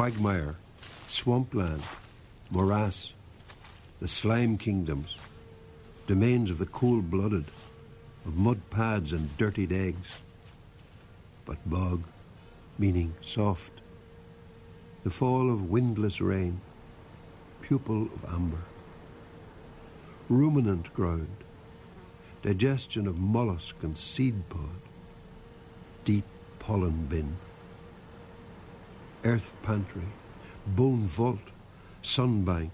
Quagmire, swampland, morass, the slime kingdoms, domains of the cool-blooded, of mud pads and dirtied eggs. But bog, meaning soft, the fall of windless rain, pupil of amber. Ruminant ground, digestion of mollusk and seed pod, deep pollen bin earth pantry, bone vault, sunbank,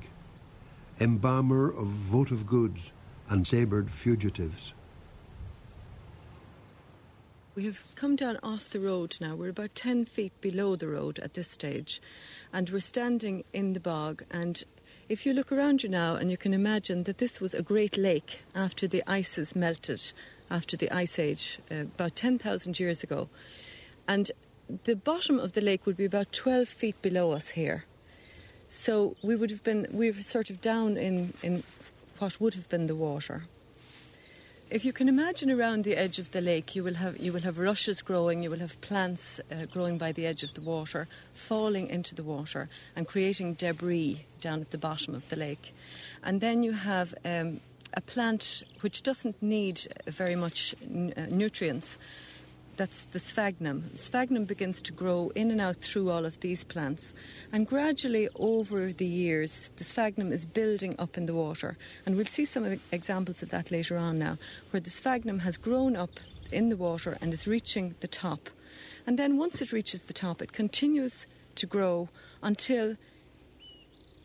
embalmer of votive goods and sabred fugitives. We have come down off the road now. We're about 10 feet below the road at this stage, and we're standing in the bog. And if you look around you now, and you can imagine that this was a great lake after the ices melted, after the Ice Age, uh, about 10,000 years ago. And the bottom of the lake would be about 12 feet below us here. So we would have been, we were sort of down in, in what would have been the water. If you can imagine around the edge of the lake, you will have, you will have rushes growing, you will have plants uh, growing by the edge of the water, falling into the water and creating debris down at the bottom of the lake. And then you have um, a plant which doesn't need very much n- uh, nutrients that's the sphagnum. Sphagnum begins to grow in and out through all of these plants, and gradually over the years, the sphagnum is building up in the water. And we'll see some examples of that later on now, where the sphagnum has grown up in the water and is reaching the top. And then once it reaches the top, it continues to grow until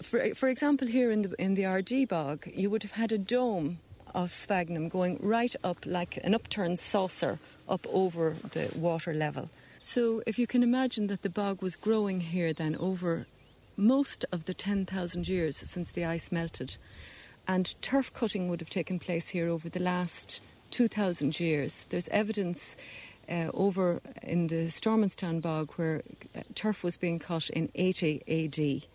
for, for example, here in the in the Ardee bog, you would have had a dome of sphagnum going right up like an upturned saucer up over the water level. So if you can imagine that the bog was growing here then over most of the 10,000 years since the ice melted, and turf cutting would have taken place here over the last 2,000 years. There's evidence uh, over in the Stormanstown bog where uh, turf was being cut in 80 AD.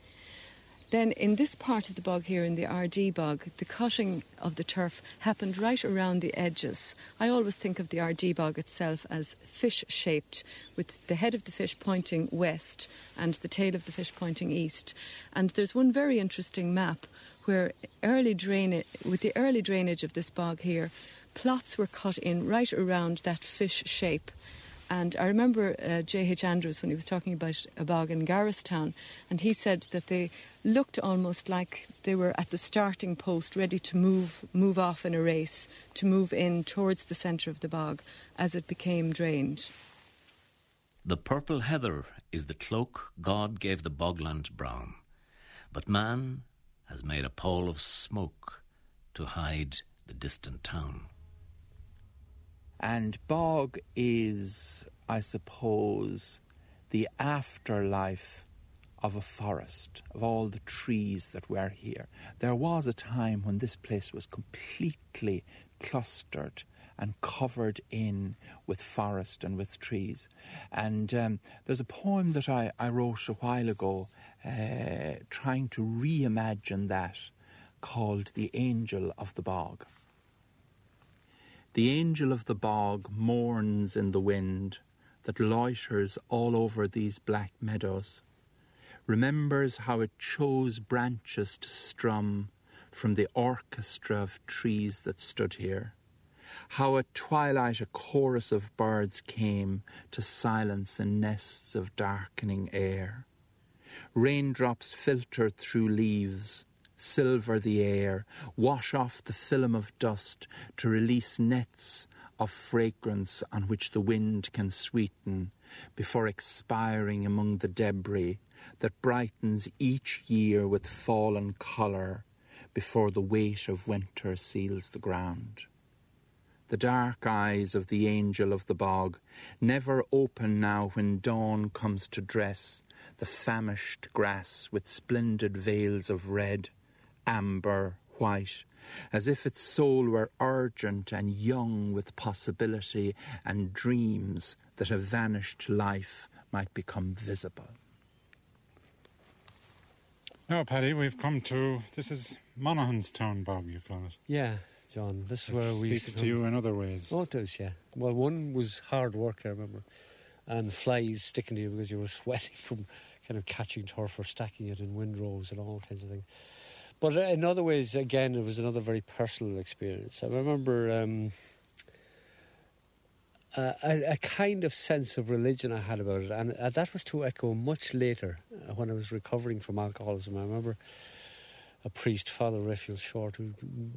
Then, in this part of the bog here, in the Ardee bog, the cutting of the turf happened right around the edges. I always think of the Ardee bog itself as fish shaped, with the head of the fish pointing west and the tail of the fish pointing east. And there's one very interesting map where early drainage, with the early drainage of this bog here, plots were cut in right around that fish shape. And I remember uh, J.H. Andrews when he was talking about a bog in Garristown, and he said that they looked almost like they were at the starting post, ready to move move off in a race, to move in towards the centre of the bog as it became drained. The purple heather is the cloak God gave the bogland brown, but man has made a pall of smoke to hide the distant town. And bog is, I suppose, the afterlife of a forest, of all the trees that were here. There was a time when this place was completely clustered and covered in with forest and with trees. And um, there's a poem that I, I wrote a while ago uh, trying to reimagine that called The Angel of the Bog. The angel of the bog mourns in the wind that loiters all over these black meadows, remembers how it chose branches to strum from the orchestra of trees that stood here, how at twilight a chorus of birds came to silence in nests of darkening air. Raindrops filtered through leaves, silver the air, wash off the film of dust to release nets of fragrance on which the wind can sweeten before expiring among the debris that brightens each year with fallen colour before the weight of winter seals the ground. The dark eyes of the angel of the bog never open now when dawn comes to dress the famished grass with splendid veils of red, amber, white, as if its soul were urgent and young with possibility and dreams that a vanished life might become visible. Now, Paddy, we've come to this is Monaghan's town, Bob. You call it. Yeah, John. This is where we used speaks to, to you in other ways. Oh, it does, yeah. Well, one was hard work, I remember, and flies sticking to you because you were sweating from kind of catching turf or stacking it in windrows and all kinds of things. But uh, in other ways, again, it was another very personal experience. I remember um, a, a, kind of sense of religion I had about it, and uh, that was to echo much later uh, when I was recovering from alcoholism. I remember a priest, Father Raphael Short, who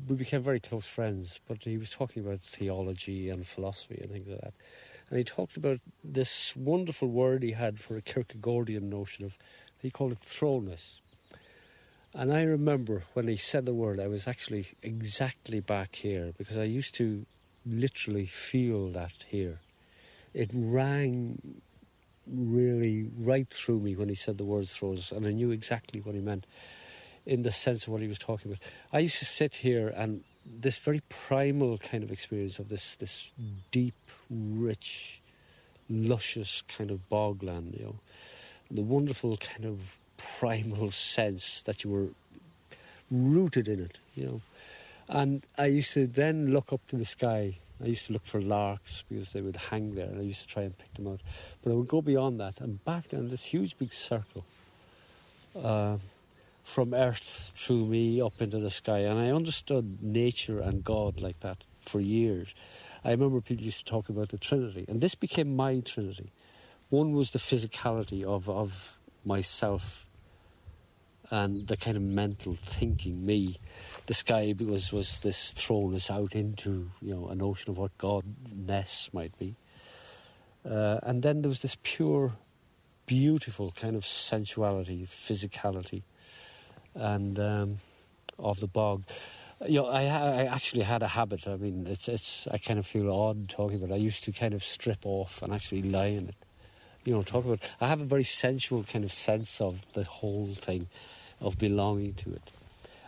we became very close friends, but he was talking about theology and philosophy and things like that. And he talked about this wonderful word he had for a Kierkegaardian notion of, he called it thrownness. And I remember when he said the word, I was actually exactly back here because I used to literally feel that here. It rang really right through me when he said the word throws, and I knew exactly what he meant in the sense of what he was talking about. I used to sit here and this very primal kind of experience of this this deep, rich, luscious kind of bogland, you know, the wonderful kind of primal sense that you were rooted in it, you know. And I used to then look up to the sky. I used to look for larks because they would hang there, and I used to try and pick them out. But I would go beyond that and back down this huge big circle. Uh, from earth through me up into the sky. And I understood nature and God like that for years. I remember people used to talk about the Trinity, and this became my Trinity. One was the physicality of, of myself and the kind of mental thinking, me. The sky was, was this thrown us out into, you know, a notion of what Godness might be. Uh, and then there was this pure, beautiful kind of sensuality, physicality and um, of the bog. You know, I, I actually had a habit. I mean, it's it's. I kind of feel odd talking about. it. I used to kind of strip off and actually lie in it. You know, talk about. I have a very sensual kind of sense of the whole thing, of belonging to it,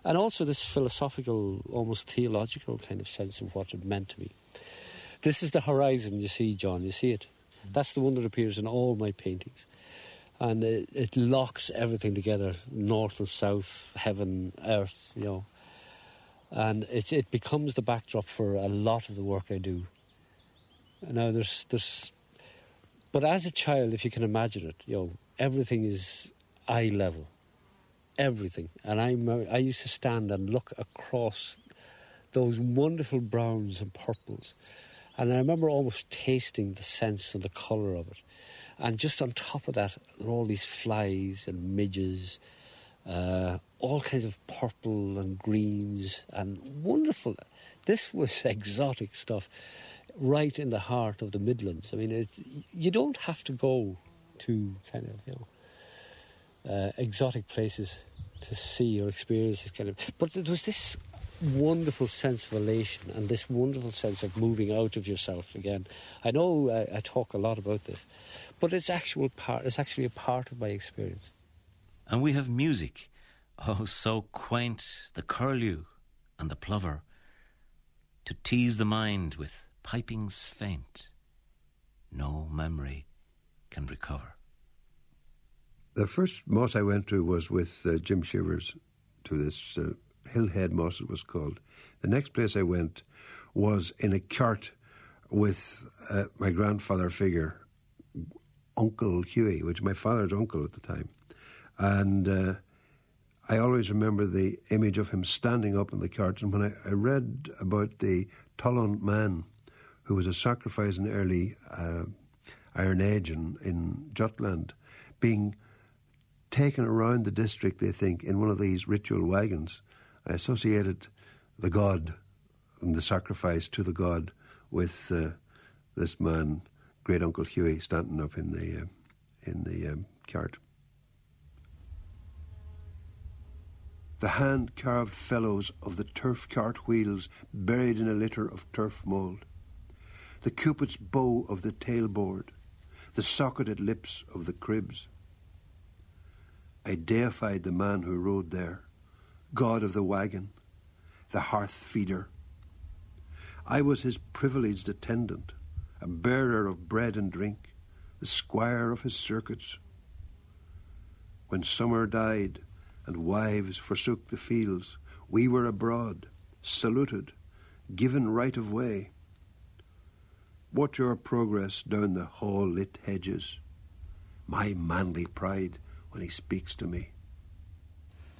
and also this philosophical, almost theological kind of sense of what it meant to me. This is the horizon. You see, John. You see it. Mm. That's the one that appears in all my paintings and it, it locks everything together north and south heaven earth you know and it, it becomes the backdrop for a lot of the work i do now there's there's but as a child if you can imagine it you know everything is eye level everything and i i used to stand and look across those wonderful browns and purples and i remember almost tasting the sense and the colour of it and just on top of that, there all these flies and midges, uh, all kinds of purple and greens and wonderful. This was exotic stuff right in the heart of the Midlands. I mean, it, you don't have to go to kind of, you know, uh, exotic places to see or experience this kind of. But there was this wonderful sense of elation and this wonderful sense of moving out of yourself again. I know I, I talk a lot about this, but it's actual part. It's actually a part of my experience. And we have music, oh so quaint, the curlew and the plover, to tease the mind with pipings faint. No memory can recover. The first moss I went to was with uh, Jim Shivers to this uh, Hillhead Moss, it was called. The next place I went was in a cart with uh, my grandfather figure, Uncle Huey, which my father's uncle at the time. And uh, I always remember the image of him standing up in the cart. And when I, I read about the Tollund man, who was a sacrifice in early uh, Iron Age in, in Jutland, being taken around the district, they think, in one of these ritual wagons, I associated the god and the sacrifice to the god with uh, this man, great uncle Hughie, standing up in the uh, in the um, cart. The hand carved felloes of the turf cart wheels buried in a litter of turf mould, the cupid's bow of the tailboard, the socketed lips of the cribs. I deified the man who rode there, god of the wagon, the hearth feeder. I was his privileged attendant, a bearer of bread and drink, the squire of his circuits. When summer died and wives forsook the fields, we were abroad, saluted, given right of way. Watch your progress down the hall lit hedges, my manly pride when he speaks to me.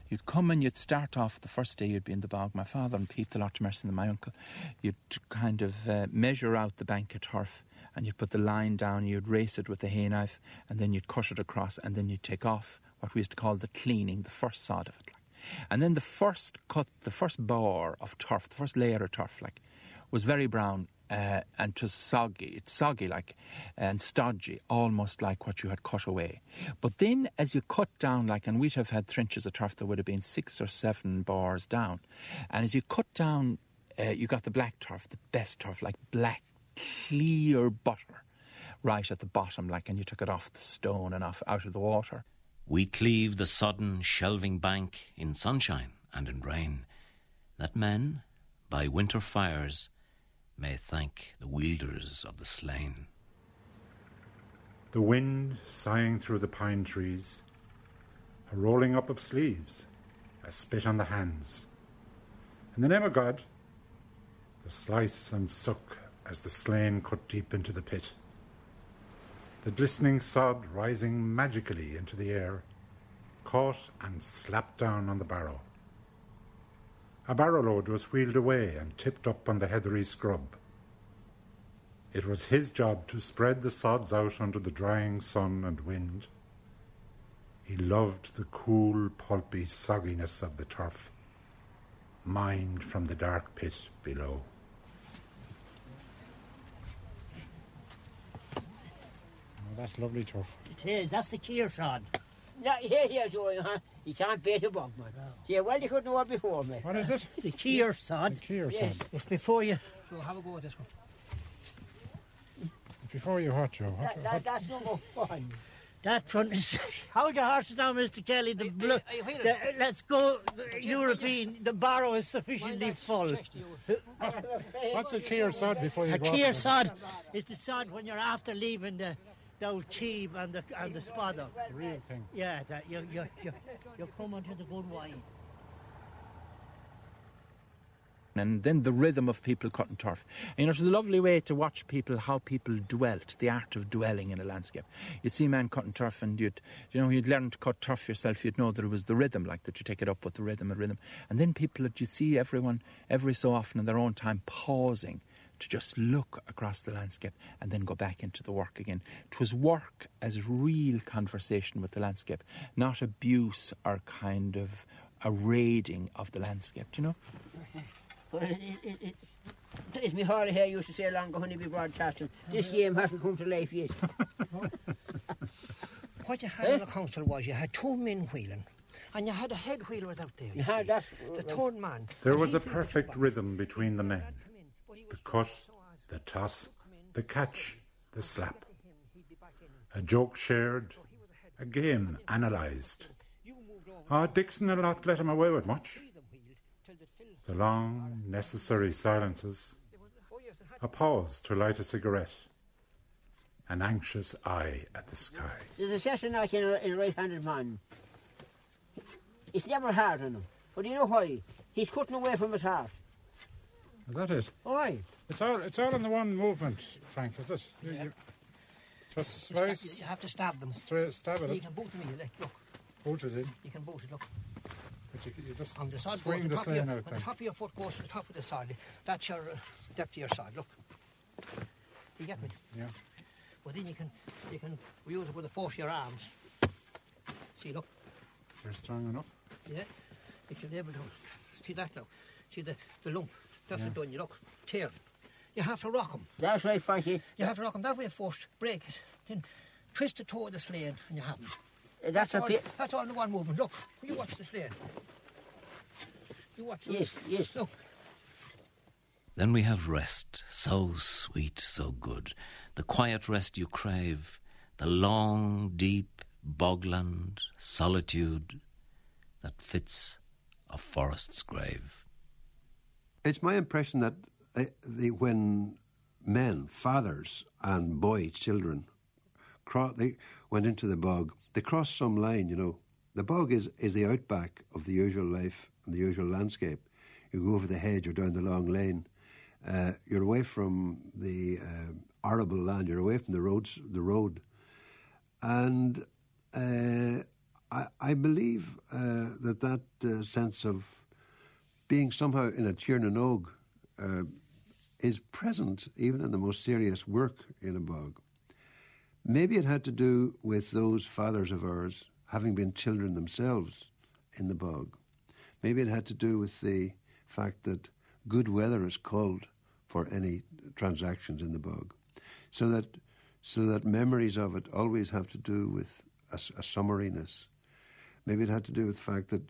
You'd come and you'd start off the first day you'd be in the bog. My father and Pete, the Lord Mercy and my uncle, you'd kind of uh, measure out the bank of turf and you'd put the line down, you'd race it with the hay knife, and then you'd cut it across, and then you'd take off what we used to call the cleaning, the first sod of it. Like. And then the first cut, the first bar of turf, the first layer of turf, like, was very brown, uh, and was soggy. It's soggy like and stodgy, almost like what you had cut away. But then, as you cut down, like, and we'd have had trenches of turf that would have been six or seven bars down, and as you cut down, uh, you got the black turf, the best turf, like black, clear butter, right at the bottom, like, and you took it off the stone and off out of the water. We cleave the sodden, shelving bank in sunshine and in rain, that men, by winter fires, may thank the wielders of the slane. The wind sighing through the pine trees, a rolling up of sleeves, a spit on the hands. In the name of God, the slice and suck as the slane cut deep into the pit. The glistening sod rising magically into the air, caught and slapped down on the barrow. A barrow load was wheeled away and tipped up on the heathery scrub. It was his job to spread the sods out under the drying sun and wind. He loved the cool, pulpy sogginess of the turf, mined from the dark pit below. Oh, that's lovely turf. It is, that's the Keir sod. Yeah, yeah, yeah, Joey, huh? You can't beat a bug, man. Yeah, well, you couldn't know it before, me. What is it? The Keir sod. The Keir Yes. sod. It's before you. So have a go at this one. Before you hot, Joe. That, that, that's number one. That front is. Hold your horses now, Mr. Kelly. The blo- are you feeling the, let's go uh, the European. The barrow is sufficiently full. What's a Keir sod before you A go up Keir sod is the sod when you're after leaving the, the old cheap and the and the spadder. The real thing. Yeah, that you you you you come onto the good wine. and then the rhythm of people cutting turf. And, you know, it was a lovely way to watch people, how people dwelt, the art of dwelling in a landscape. You'd see a man cutting turf and you'd, you know, you'd learn to cut turf yourself, you'd know that it was the rhythm, like that you take it up with the rhythm and rhythm. And then people, that you'd see everyone, every so often in their own time, pausing to just look across the landscape and then go back into the work again. It was work as real conversation with the landscape, not abuse or kind of a raiding of the landscape, do you know? But it, it, it, it, it's Micheál O'Hehir used to say long ago when he be broadcasting. This game hasn't come to life yet. What you had in the eh? council was you had two men wheeling, and you had a head wheeler out there. You You had see, that- the third man. There was a perfect rhythm between the men. Come in, but he The cut, the toss, the catch, the slap. A joke shared, a game analysed. Ah, Dixon a lot let him away with much. The long, necessary silences. A pause to light a cigarette. An anxious eye at the sky. There's a certain like in a, a right-handed man. It's never hard on him. But you know why? He's cutting away from his heart. Is that it? Why? It's all, it's all in the one movement, Frank, is it? You, you just slice, You have to stab them. stra- stab So at you it. can boot me, like, look. Bolt it in. You can bolt it, look. But you, you just On the side, swing the top of your, out the top of your foot goes to the top of the side. That's your uh, depth of your side, look. You get me? Yeah. But then you can you can use it with the force of your arms. See, look. You're strong enough. Yeah. If you're able to see that now. See the, the lump. That's Yeah. what done. You look. Tear. You have to rock 'em. That's right, Frankie. You have to rock 'em that way first. Break it. Then twist the toe of the sling and you have Uh, That's a all, bit. That's all in the one movement. Look. You watch the sling. You watch the Yes, yes. Look. Then we have rest, so sweet, so good. The quiet rest you crave, the long, deep bogland solitude that fits a forest's grave. It's my impression that the, when men, fathers, and boy children cro- they went into the bog, they crossed some line, you know. The bog is, is the outback of the usual life and the usual landscape. You go over the hedge or down the long lane. Uh, you're away from the uh, arable land. You're away from the roads, the road, and uh, I, I believe that that sense of being somehow in a Tír na nÓg uh, is present even in the most serious work in a bog. Maybe it had to do with those fathers of ours having been children themselves in the bog. Maybe it had to do with the fact that good weather is called for any transactions in the bog, so that so that memories of it always have to do with a summariness. Maybe it had to do with the fact that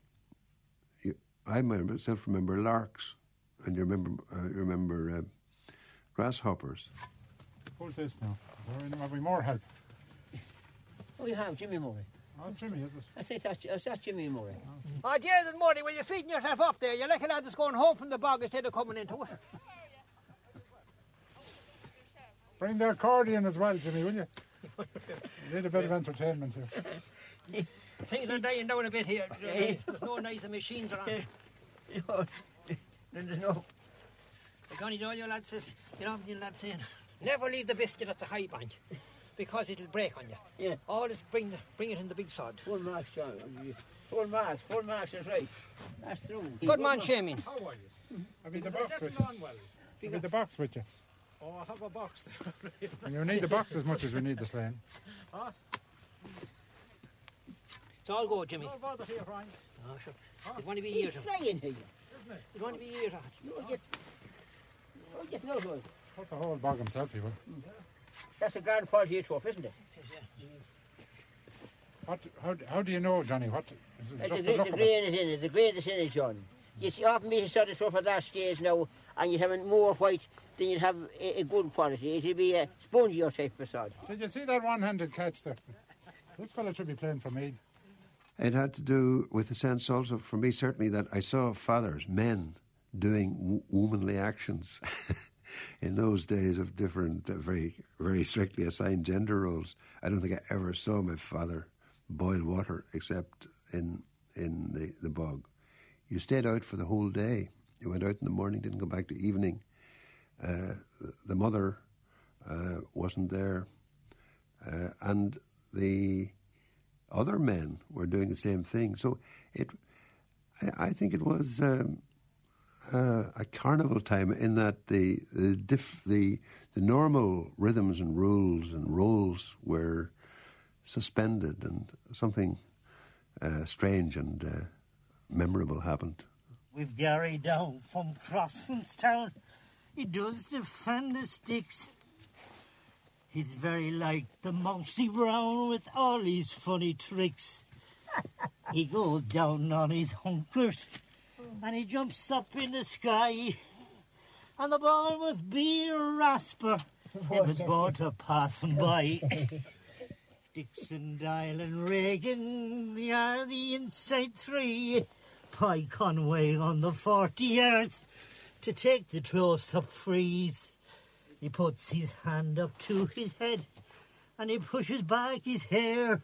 I myself remember larks, and you remember uh, you remember uh, grasshoppers. Who's this now? Is there have we more help? Oh, you have Jimmy Murray. Oh, Jimmy, is it? I think that's, is that Jimmy Murray. Oh, dear and Murray, will you sweeten yourself up there? You're like a lad that's going home from the bog instead of coming into it. Bring the accordion as well, Jimmy, will you? We need a bit of entertainment here. Things are dying down a bit here. There's no nice machines around. Then there's no. Connie, all your lads says, you know, your lads saying, never leave the biscuit at the high bank because it'll break on you. Yeah. Always bring the, bring it in the big sod. Full marks, John. Full marks, full marks is right. That's true. Good man, Shamin. How are you? Have you the box with you? Have you the box with you? Oh, I have a box. And you need the box as much as we need the sling. It's all good, Jimmy. No bother here, Frank. Oh, sure. It won't be years. He's flying here. It won't be years. of it. You get. Oh, yes, no good. Put the whole bog himself, he will. That's a grand part of your turf, isn't it? What, how, how do you know, Johnny? What is it Uh, just the, the the grain it? is in it. The grain is in it, John. You see, often me sort of stuff at that stage now, and you have more white than you'd have a, a good quality. It'll be a spongier type facade. Did you see that one-handed catch there? This fella should be playing for Meath. It had to do with the sense also, for me, certainly, that I saw fathers, men, doing w- womanly actions in those days of different, uh, very, very strictly assigned gender roles. I don't think I ever saw my father boil water except in in the, the bog. You stayed out for the whole day. You went out in the morning, didn't go back to evening. Uh, the mother uh, wasn't there, uh, and the other men were doing the same thing. So it, I, I think it was um, uh, a carnival time in that the the, diff, the the normal rhythms and rules and roles were suspended, and something uh, strange and uh, memorable happened. We've Gary down from Crossenstown. He does defend the sticks. He's very like the Mousy Brown with all his funny tricks. he goes down on his hunkers oh. and he jumps up in the sky. And the ball must be a rasper if it's born to pass by. Dixon, Dial and Reagan, they are the inside three. Pie Conway on the 40 yards to take the close-up frees. He puts his hand up to his head and he pushes back his hair.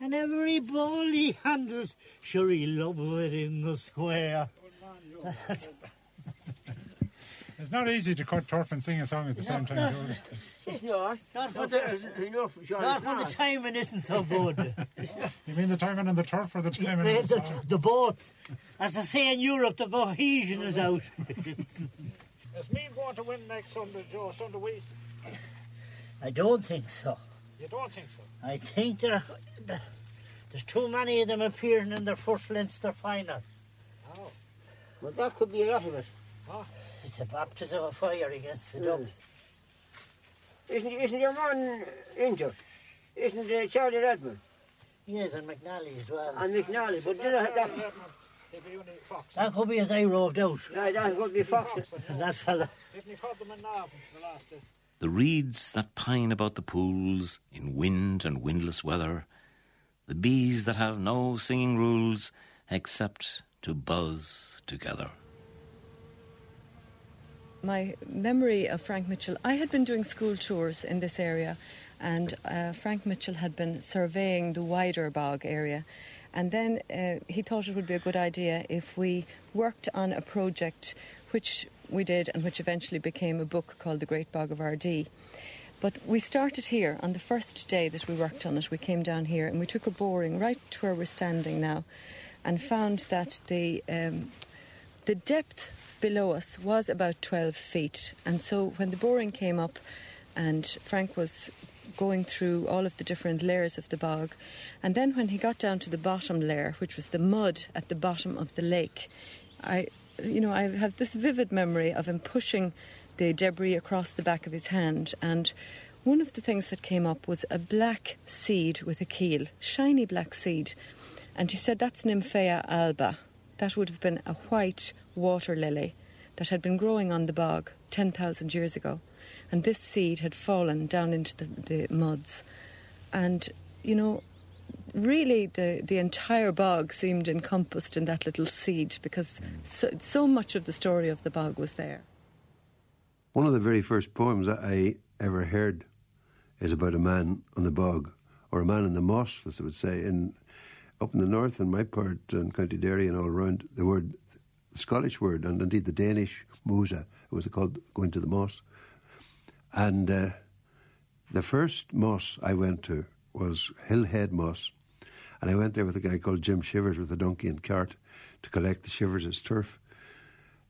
And every ball he handles, sure he loves it in the square. It's not easy to cut turf and sing a song at the same time. George. It's not. Not Not for the, the, enough, Sean, not it's when the not. timing isn't so good. You mean the timing on the turf or the the, timing on the the, song? the both. As I say in Europe, the cohesion is out. Is me going to win next Sunday, Joe, Sunday week? I don't think so. You don't think so? I think there, there- there's too many of them appearing in their first Leinster final. Oh. Well, that could be a lot of it. Huh? It's a baptism of fire against the Dubs. Isn't, isn't your man injured? Isn't uh, Charlie Redmond Yes, and McNally as well. and McNally? But did that, that, If he only Fox. That could be as I roved out. no, that would be Fox. That fella. Didn't he caught them in Navan the? The reeds that pine about the pools in wind and windless weather, the bees that have no singing rules except to buzz together. My memory of Frank Mitchell, I had been doing school tours in this area, and uh, Frank Mitchell had been surveying the wider bog area. And then uh, he thought it would be a good idea if we worked on a project which we did and which eventually became a book called The Great Bog of Ardee. But we started here on the first day that we worked on it. We came down here and we took a boring right to where we're standing now and found that the um, the depth below us was about 12 feet. And so when the boring came up and Frank was going through all of the different layers of the bog, and then when he got down to the bottom layer, which was the mud at the bottom of the lake, I, you know, I have this vivid memory of him pushing the debris across the back of his hand and one of the things that came up was a black seed with a keel, shiny black seed. And he said that's Nymphaea alba. That would have been a white water lily that had been growing on the bog 10,000 years ago. And this seed had fallen down into the, the muds. And, you know, really the, the entire bog seemed encompassed in that little seed because so, so much of the story of the bog was there. One of the very first poems that I ever heard is about a man on the bog, or a man in the moss, as they would say. In up in the north, in my part, in County Derry and all around, the word, the Scottish word, and indeed the Danish musa, it was called going to the moss. And uh, the first moss I went to was Hillhead Moss, and I went there with a guy called Jim Shivers with a donkey and cart to collect the Shivers' turf.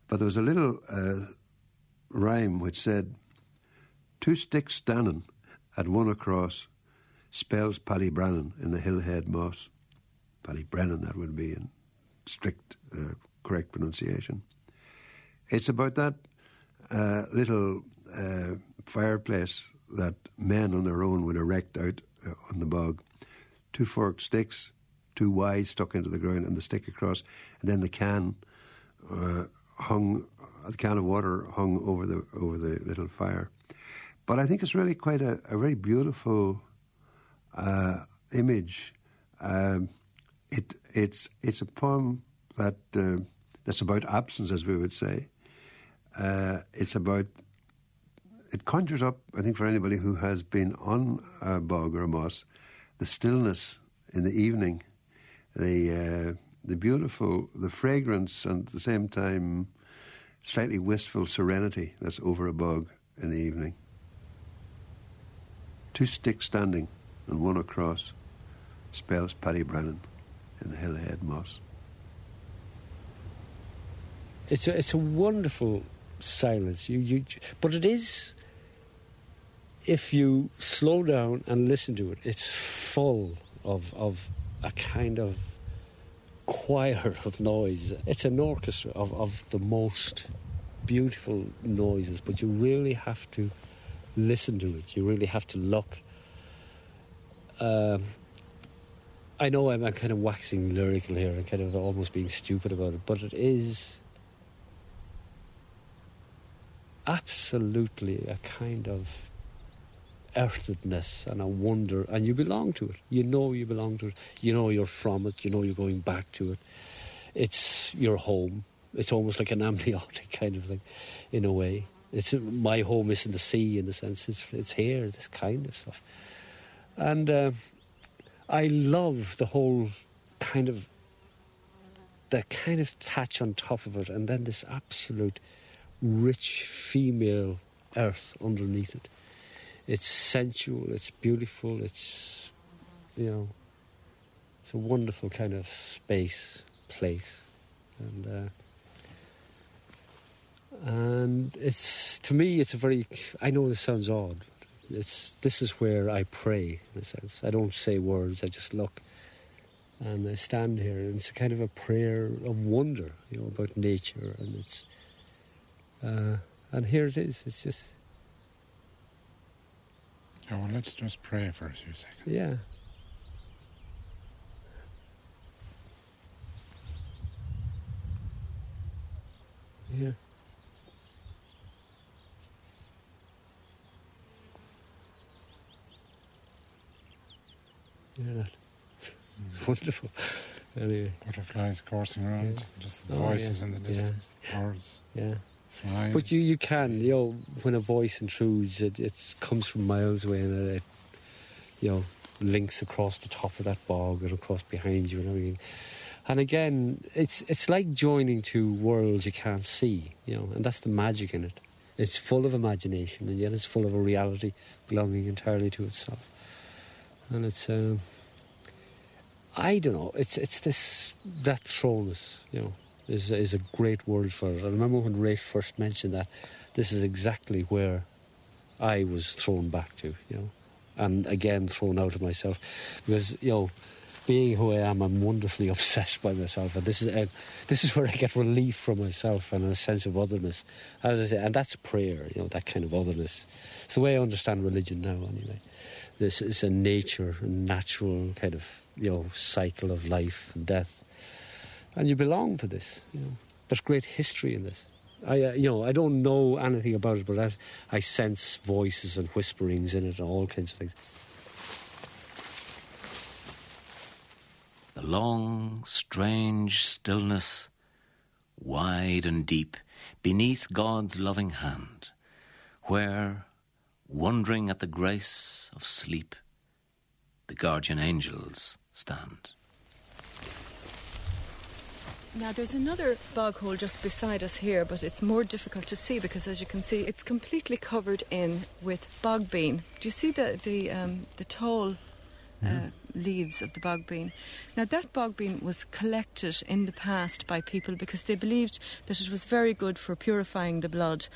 But there was a little uh, rhyme which said, Two sticks standing at one across spells Paddy Brannan in the Hillhead Moss. Paddy Brennan, that would be in strict, uh, correct pronunciation. It's about that uh, little uh, fireplace that men on their own would erect out uh, on the bog. Two forked sticks, two Y stuck into the ground, and the stick across, and then the can uh, hung, a can of water hung over the over the little fire. But I think it's really quite a, a very beautiful uh, image. Um, it it's it's a poem that uh, that's about absence, as we would say. Uh, it's about it conjures up, I think, for anybody who has been on a bog or a moss, the stillness in the evening, the uh, the beautiful, the fragrance, and at the same time, slightly wistful serenity that's over a bog in the evening. Two sticks standing and one across spells Paddy Brennan in the Hillhead Moss. It's a, it's a wonderful silence. You, you, but it is, if you slow down and listen to it, it's full of, of a kind of choir of noise. It's an orchestra of, of the most beautiful noises, but you really have to listen to it. You really have to look. Um, I know I'm, I'm kind of waxing lyrical here and kind of almost being stupid about it, but it is absolutely a kind of earthedness and a wonder, and you belong to it. You know you belong to it. You know you're from it. You know you're going back to it. It's your home. It's almost like an amniotic kind of thing, in a way. It's my home is in the sea in the sense it's it's here. This kind of stuff, and uh, I love the whole kind of the kind of thatch on top of it, and then this absolute rich female earth underneath it. It's sensual, it's beautiful, it's, you know, it's a wonderful kind of space, place. And, uh, and it's, to me, it's a very, I know this sounds odd. It's, this is where I pray, in a sense. I don't say words, I just look and I stand here, and it's a kind of a prayer of wonder, you know, about nature, and it's, uh, and here it is. It's just, Oh, well, let's just pray for a few seconds. yeah. Yeah. Yeah, that. It's wonderful. Anyway. Butterflies coursing around, Yeah. just the Oh, voices yeah. in the Yeah. distance, birds Yeah. Flying. But you, you can, you know, when a voice intrudes, it, it comes from miles away and it, you know, links across the top of that bog and across behind you and everything. And again, it's it's like joining two worlds you can't see, you know, and that's the magic in it. It's full of imagination and yet it's full of a reality belonging entirely to itself. And it's, um, I don't know, it's it's this, that throwness, you know, is, is a great word for it. I remember when Ray first mentioned that, this is exactly where I was thrown back to, you know, and again thrown out of myself. Because, you know, being who I am, I'm wonderfully obsessed by myself, and this is uh, this is where I get relief from myself and a sense of otherness. As I say, and that's prayer, you know, that kind of otherness. It's the way I understand religion now, anyway. This is a nature, natural kind of you know cycle of life and death, and you belong to this. You know, there's great history in this. I, uh, you know, I don't know anything about it, but I, I sense voices and whisperings in it and all kinds of things. The long, strange stillness, wide and deep, beneath God's loving hand, where, wondering at the grace of sleep, the guardian angels stand. Now, there's another bog hole just beside us here, but it's more difficult to see because, as you can see, it's completely covered in with bog bean. Do you see the the um, the tall uh, leaves of the bog bean? Now, that bog bean was collected in the past by people because they believed that it was very good for purifying the blood,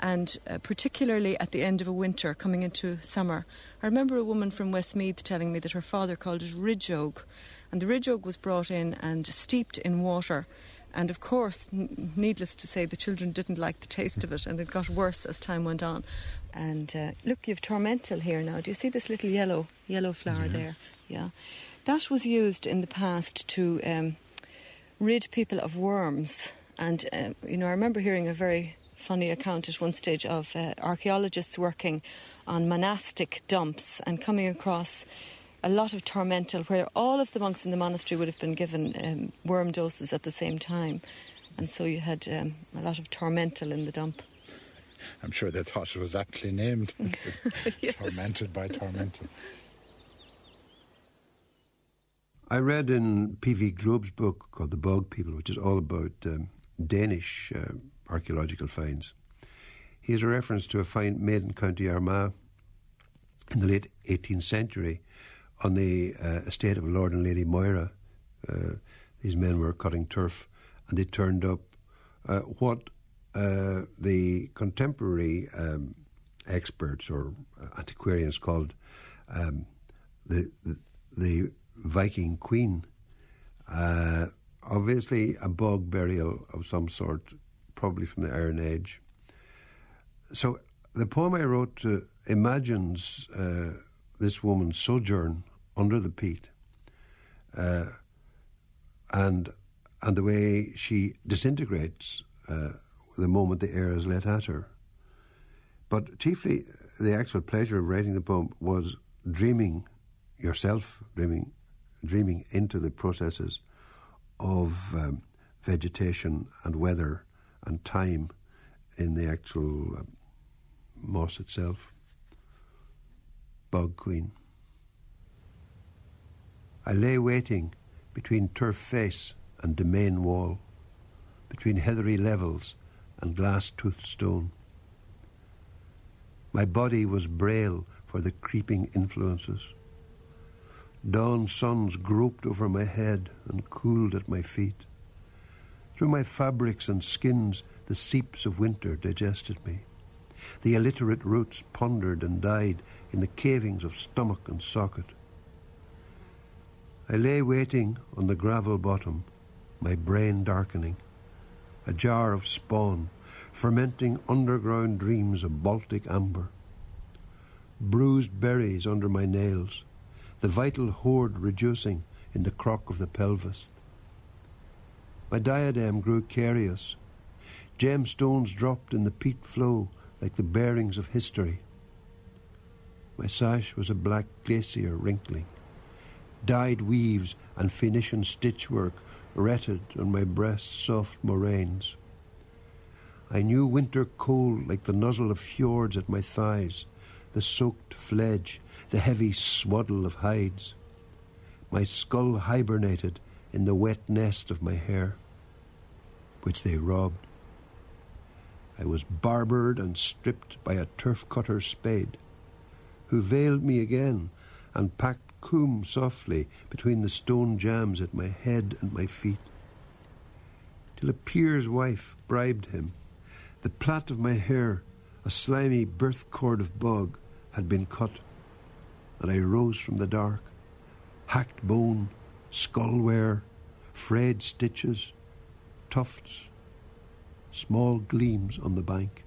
and uh, particularly at the end of a winter coming into summer. I remember a woman from Westmeath telling me that her father called it ridge oak, and the ridge oak was brought in and steeped in water. And of course, n- needless to say, the children didn't like the taste of it, and it got worse as time went on. And uh, look, you've tormentil here now. Do you see this little yellow yellow flower there? Yeah, that was used in the past to um, rid people of worms. And uh, you know, I remember hearing a very funny account at one stage of uh, archaeologists working on monastic dumps and coming across a lot of tormentil where all of the monks in the monastery would have been given um, worm doses at the same time. And so you had um, a lot of tormentil in the dump. I'm sure they thought it was aptly named. Yes. Tormented by tormentil. I read in P.V. Glob's book called The Bog People, which is all about um, Danish uh, archaeological finds. He has a reference to a find made in County Armagh in the late 18th century on the uh, estate of Lord and Lady Moira. Uh, these men were cutting turf and they turned up uh, what uh, the contemporary um, experts or antiquarians called um, the, the, the Viking Queen. Uh, obviously, a bog burial of some sort, probably from the Iron Age. So, the poem I wrote uh, imagines uh, this woman's sojourn under the peat uh, and, and the way she disintegrates uh, the moment the air is let at her. But chiefly, the actual pleasure of writing the poem was dreaming yourself, dreaming, dreaming into the processes of um, vegetation and weather and time in the actual um, moss itself. Bog Queen. I lay waiting between turf face and demesne wall, between heathery levels and glass toothed stone. My body was braille for the creeping influences. Dawn suns groped over my head and cooled at my feet. Through my fabrics and skins, the seeps of winter digested me. The illiterate roots pondered and died in the cavings of stomach and socket. I lay waiting on the gravel bottom, my brain darkening, a jar of spawn, fermenting underground dreams of Baltic amber. Bruised berries under my nails, the vital hoard reducing in the crock of the pelvis. My diadem grew carious. Gemstones dropped in the peat flow like the bearings of history. My sash was a black glacier wrinkling. Dyed weaves and Phoenician stitchwork retted on my breast's soft moraines. I knew winter cold like the nuzzle of fjords at my thighs, the soaked fledge, the heavy swaddle of hides. My skull hibernated in the wet nest of my hair, which they robbed. I was barbered and stripped by a turf cutter's spade, who veiled me again and packed coombe softly between the stone jambs at my head and my feet, till a peer's wife bribed him. The plait of my hair, a slimy birth cord of bog, had been cut, and I rose from the dark, hacked bone, skullware, frayed stitches, tufts, small gleams on the bank.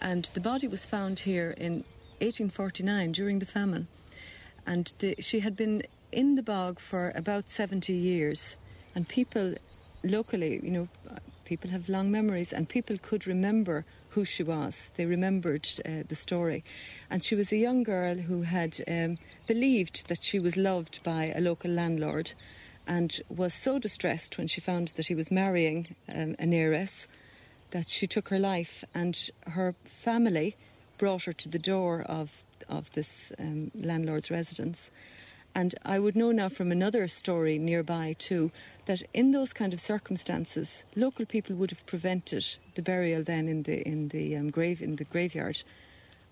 And the body was found here in 1849 during the famine. And the, she had been in the bog for about 70 years. And people locally, you know, people have long memories, and people could remember who she was. They remembered uh, the story. And she was a young girl who had um, believed that she was loved by a local landlord and was so distressed when she found that he was marrying um, an heiress that she took her life. And her family brought her to the door of, of this um, landlord's residence. And I would know now from another story nearby too that in those kind of circumstances, local people would have prevented the burial then in the in the um, grave in the graveyard,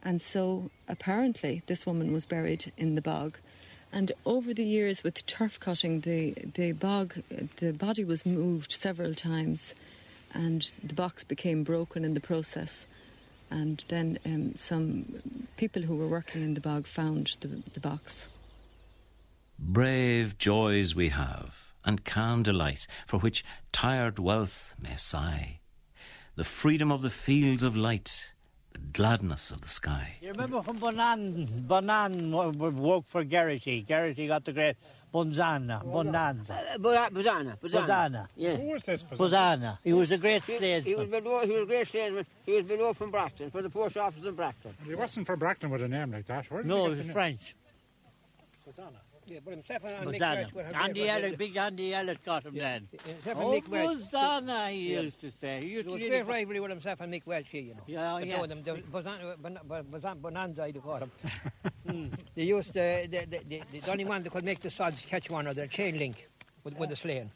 and so apparently this woman was buried in the bog. And over the years, with turf cutting, the the bog the body was moved several times, and the box became broken in the process. And then um, some people who were working in the bog found the, the box. Brave joys we have, and calm delight, for which tired wealth may sigh. The freedom of the fields of light, gladness of the sky. You remember from Bonan, Bonan worked for Garrity? Garrity got the great Bonzana, Bonanza. Uh, Bozana, Bozana. Bozana. Yeah. Who was this? Bozana. He was a great He, he statesman. was below, he was a great statesman. He was below from Brockton, for the post office in Brockton. He wasn't from Brackton with a name like that. Where did No, he he was the? French. Yeah, but himself and Mick Welch were Bozana. very Andy good. Elliot, big Andy Elliot got him then. Himself Oh, Mick Welch. Bozana, he Yeah. used to say. He used There was to great really- rivalry with himself and Mick Welch here, you know. Yeah, The yeah. two them, the Bozan- Bon- Bon- Bonanza, you call him. Mm. They used the, the, the, the, the only one that could make the sods catch one another, chain link with, with the slane.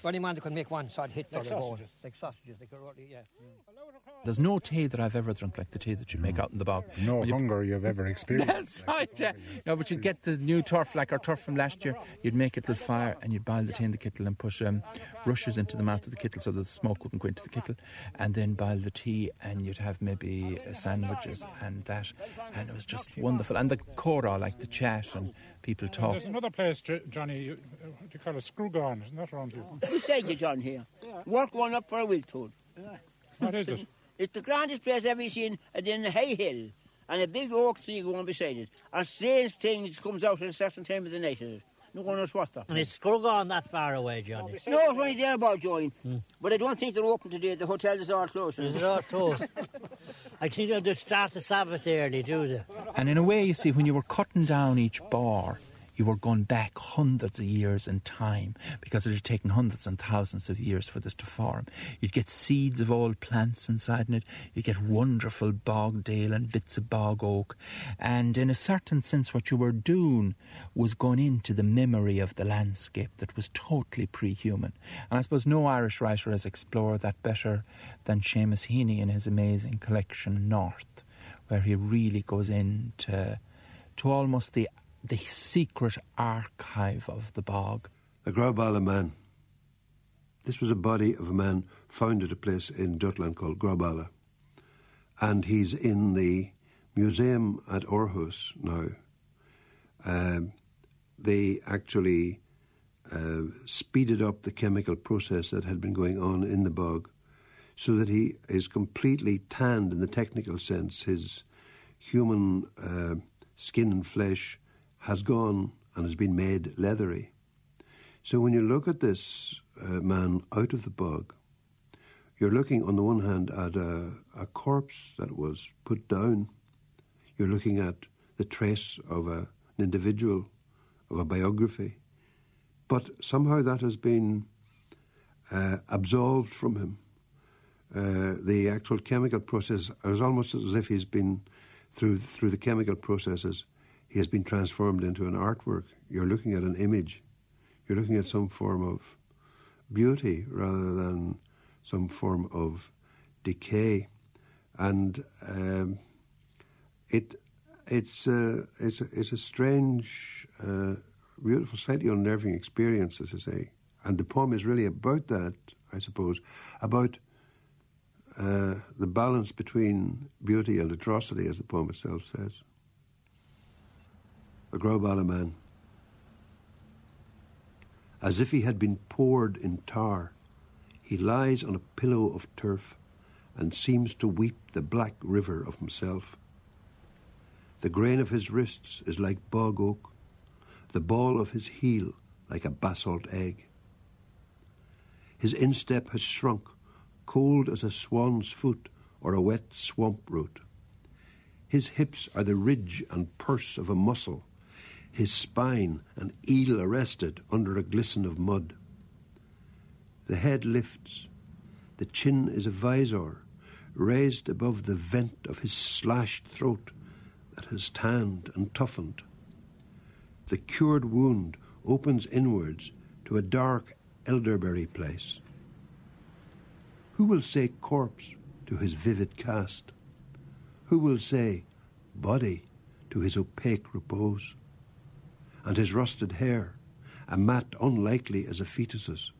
The only man that could make one sod hit Like other bone. sausages. Like sausages. They could, really- yeah. There's no tea that I've ever drunk like the tea that you make out in the bog. No When you- hunger you've ever experienced. That's right, yeah. No, but you'd get the new turf, like our turf from last year. You'd make a little fire and you'd boil the tea in the kettle and put um, rushes into the mouth of the kettle so that the smoke wouldn't go into the kettle. And then boil the tea and you'd have maybe uh, sandwiches and that. And it was just wonderful. And the chora, like the chat and people talk. There's another place, Johnny, you, uh, what do you call it, Screwgon, isn't that around here? Beside you, John, here. Work one up for a week, Wiltoad. What is it? It's the grandest place I've ever seen, and then a high hill, and a big oak tree going beside it. And strange things comes out at a certain time of the night. No one knows what. That. And it's Scruggon that far away, Johnny. No, it's only there about join. Hmm. But I don't think they're open today. The hotel is all closed. Is it all closed? I think they'll just start the Sabbath early, do they? And in a way, you see, when you were cutting down each bar, you were going back hundreds of years in time because it had taken hundreds and thousands of years for this to form. You'd get seeds of old plants inside in it, you'd get wonderful bog deal and bits of bog oak, and in a certain sense, what you were doing was going into the memory of the landscape that was totally pre human. And I suppose no Irish writer has explored that better than Seamus Heaney in his amazing collection North, where he really goes into to almost the the secret archive of the bog. The Grauballe man. This was a body of a man found at a place in Jutland called Grauballe. And he's in the museum at Aarhus now. Um, they actually uh, speeded up the chemical process that had been going on in the bog so that he is completely tanned in the technical sense. His human uh, skin and flesh has gone and has been made leathery. So when you look at this uh, man out of the bog, you're looking on the one hand at a, a, corpse that was put down. You're looking at the trace of a, an individual, of a biography. But somehow that has been uh, absolved from him. Uh, the actual chemical process is almost as if he's been through through the chemical processes he has been transformed into an artwork. You're looking at an image. You're looking at some form of beauty rather than some form of decay. And um, it, it's, a, it's, a, it's a strange, uh, beautiful, slightly unnerving experience, as I say. And the poem is really about that, I suppose, about uh, the balance between beauty and atrocity, as the poem itself says a Grauballe man. As if he had been poured in tar, he lies on a pillow of turf and seems to weep the black river of himself. The grain of his wrists is like bog oak, the ball of his heel like a basalt egg. His instep has shrunk, cold as a swan's foot or a wet swamp root. His hips are the ridge and purse of a muscle, his spine an eel arrested under a glisten of mud. The head lifts, the chin is a visor, raised above the vent of his slashed throat that has tanned and toughened. The cured wound opens inwards to a dark elderberry place. Who will say corpse to his vivid cast? Who will say body to his opaque repose? And his rusted hair, a mat unlikely as a fetus's.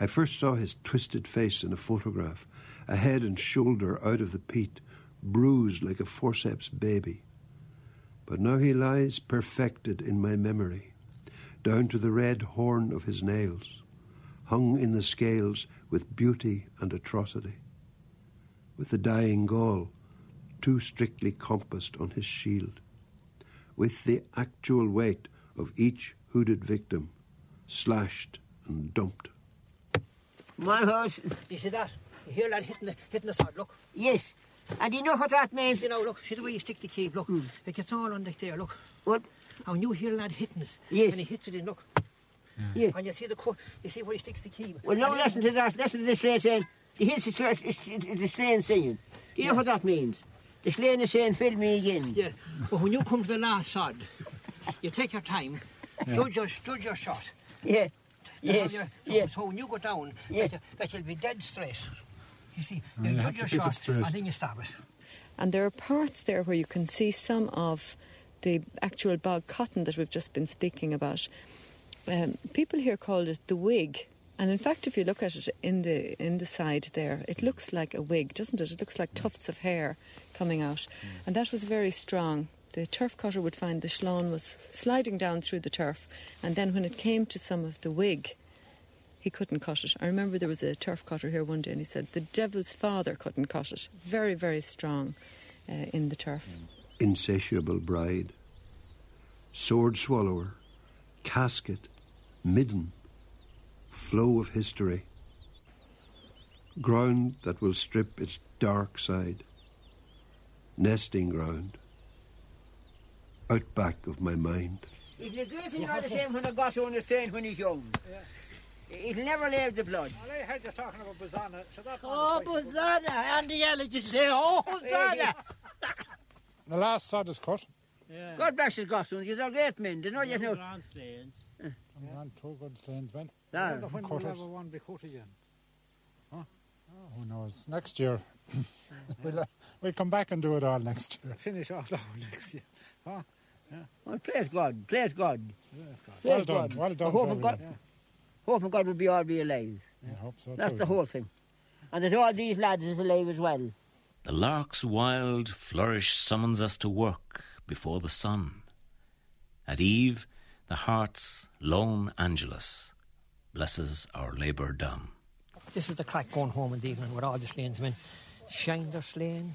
I first saw his twisted face in a photograph, a head and shoulder out of the peat, bruised like a forceps baby. But now he lies perfected in my memory, down to the red horn of his nails, hung in the scales with beauty and atrocity, with the dying Gaul too strictly compassed on his shield with the actual weight of each hooded victim slashed and dumped. My horse. You see that? You hear that hitting the, hitting the sod, look. Yes. And you know what that means? You know, look, see the way you stick the key, look. Mm. It gets all on there, look. What? And you hear that hitting it. Yes. When he hits it in, look. Yeah. yeah. And you see the cut, you see where he sticks the key. Well, no, listen to that. Listen to this man saying. He hits the church, it's, it's the slane saying. Do you yeah. know what that means? The slane is saying, fill me again. Yeah. But when you come to the last sod, you take your time, yeah. judge, your, judge your shot. Yeah. Yes. Your, yeah. So when you go down, yeah. that, you, that you'll be dead straight. You see, you, you judge your shot and then you stab it. And there are parts there where you can see some of the actual bog cotton that we've just been speaking about. Um, people here called it the wig. And in fact, if you look at it in the in the side there, it looks like a wig, doesn't it? It looks like tufts of hair coming out, and that was very strong the turf cutter would find the schlone was sliding down through the turf, and then when it came to some of the wig, he couldn't cut it. I remember there was a turf cutter here one day, and he said the devil's father couldn't cut it. Very, very strong uh, in the turf. Insatiable bride, sword swallower, casket, midden, flow of history, ground that will strip its dark side, nesting ground outback of my mind. It's the great thing all the same when a got on the strain when he's young. It'll never leave the blood. Well, I heard you talking about Bazana. So that Oh, Buzzana! And the yellow just say, oh, Buzzana! The last sod is cut. Yeah. God bless his Gossoons, you're great men. They know you know. Grand slanes. I'm on two good slanes, man. No. I wonder when we'll Cutters. ever one be cut again. Who knows? Next year. we'll, uh, we'll come back and do it all next year. Finish off that one next year. Huh? Well, praise God, praise God. Yes, God. Praise Well done, God. well done I hope to in God, everyone. hope in God will be all be alive. I hope so That's too. the whole thing. And that all these lads is alive as well. The lark's wild flourish summons us to work before the sun. At eve, the heart's lone Angelus blesses our labour done. This is the crack going home in the evening with all the slayensmen. Shine their slane,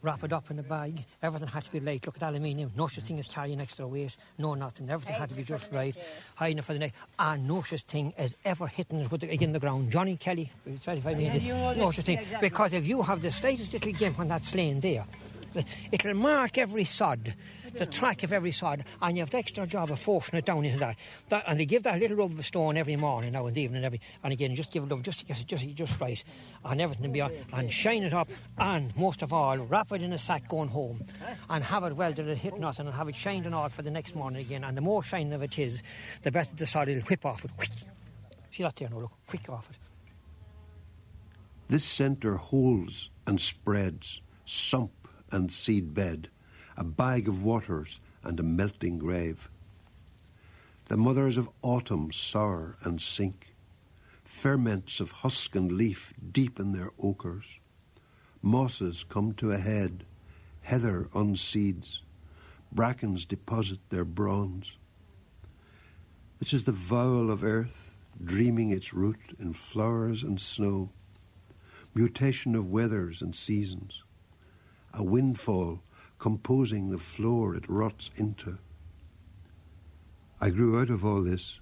wrap it up in a bag. Everything had to be light. Look at aluminium. No such thing as carrying extra weight. No nothing. Everything had to be just right. High enough for the night. And no such thing as ever hitting it with the, in the ground. Johnny Kelly, 25 minutes. No such thing. Because if you have the slightest little gimp on that slane there, it'll mark every sod, the track of every sod, and you have the extra job of forcing it down into that. that and they give that little rub of a stone every morning, now and evening, every and again, just give it up, just to get it just, just right, and everything will be on, and shine it up, and most of all, wrap it in a sack going home, and have it welded, it hit nothing, and have it shined and all for the next morning again. And the more shining of it is, the better the sod will whip off it. Quick. See that there, no look, quick off it. This centre holds and spreads, sump and seed bed, a bag of waters and a melting grave. The mothers of autumn sour and sink, ferments of husk and leaf deepen their ochres. Mosses come to a head, heather unseeds, brackens deposit their bronze. This is the vowel of earth, dreaming its root in flowers and snow mutation of weathers and seasons, a windfall composing the floor it rots into. I grew out of all this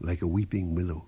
like a weeping willow.